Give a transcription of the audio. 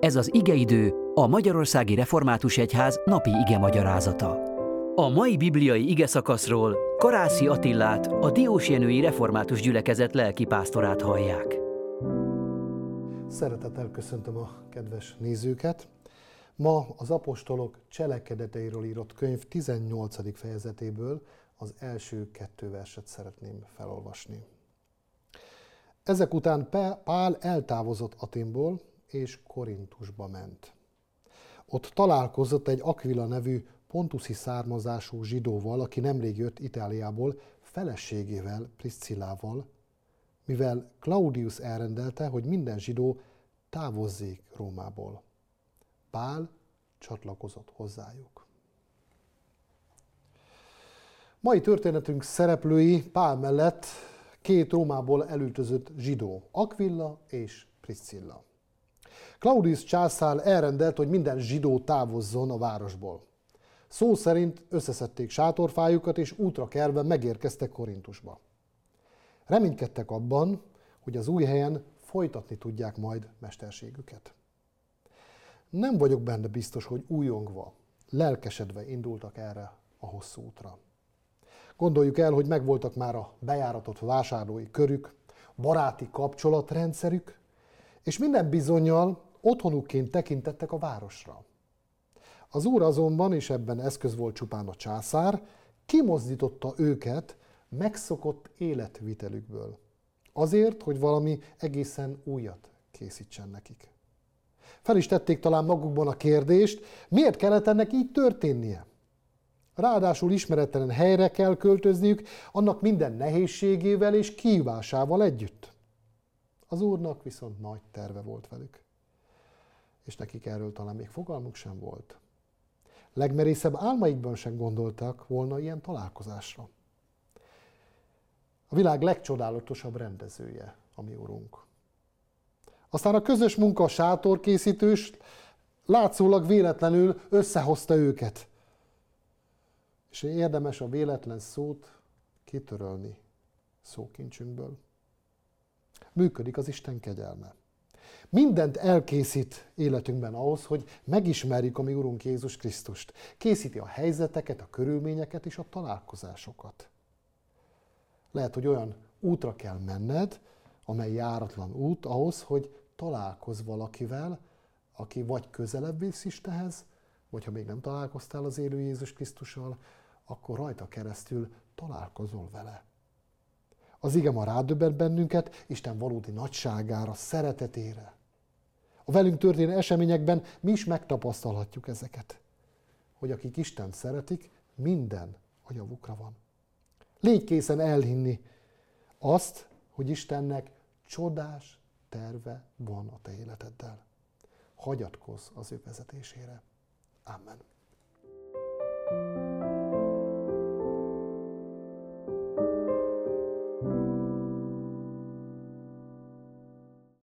Ez az igeidő, a Magyarországi Református Egyház napi ige magyarázata. A mai bibliai ige szakaszról Karászi Attillát, a Diósjenői Református Gyülekezet lelkipásztorát hallják. Szeretettel köszöntöm a kedves nézőket. Ma az apostolok cselekedeteiről írott könyv 18. fejezetéből az első kettő verset szeretném felolvasni. Ezek után Pál eltávozott Aténból, és Korintusba ment. Ott találkozott egy Aquila nevű pontuszi származású zsidóval, aki nemrég jött Itáliából, feleségével, Priscillával, mivel Claudius elrendelte, hogy minden zsidó távozzék Rómából. Pál csatlakozott hozzájuk. Mai történetünk szereplői Pál mellett két Rómából elültözött zsidó, Aquilla és Priscilla. Claudius császár elrendelt, hogy minden zsidó távozzon a városból. Szó szerint összeszedték sátorfájukat, és útra kerve megérkeztek Korintusba. Reménykedtek abban, hogy az új helyen folytatni tudják majd mesterségüket. Nem vagyok benne biztos, hogy újongva, lelkesedve indultak erre a hosszú útra. Gondoljuk el, hogy megvoltak már a bejáratott vásárlói körük, baráti kapcsolatrendszerük, és minden bizonyal otthonukként tekintettek a városra. Az úr azonban, és ebben eszköz volt csupán a császár, kimozdította őket megszokott életvitelükből. Azért, hogy valami egészen újat készítsen nekik. Fel is tették talán magukban a kérdést, miért kellett ennek így történnie? Ráadásul ismeretlen helyre kell költözniük, annak minden nehézségével és kívásával együtt. Az úrnak viszont nagy terve volt velük és nekik erről talán még fogalmuk sem volt. Legmerészebb álmaikban sem gondoltak volna ilyen találkozásra. A világ legcsodálatosabb rendezője, a mi Urunk. Aztán a közös munka a sátorkészítős látszólag véletlenül összehozta őket. És érdemes a véletlen szót kitörölni szókincsünkből. Működik az Isten kegyelme. Mindent elkészít életünkben ahhoz, hogy megismerjük a mi Urunk Jézus Krisztust. Készíti a helyzeteket, a körülményeket és a találkozásokat. Lehet, hogy olyan útra kell menned, amely járatlan út ahhoz, hogy találkozz valakivel, aki vagy közelebb visz Istenhez, vagy ha még nem találkoztál az élő Jézus Krisztussal, akkor rajta keresztül találkozol vele. Az ige ma rádöbbent bennünket Isten valódi nagyságára, szeretetére. A velünk történő eseményekben mi is megtapasztalhatjuk ezeket. Hogy akik Isten szeretik, minden a javukra van. Légy készen elhinni azt, hogy Istennek csodás terve van a te életeddel. Hagyatkozz az ő vezetésére. Amen.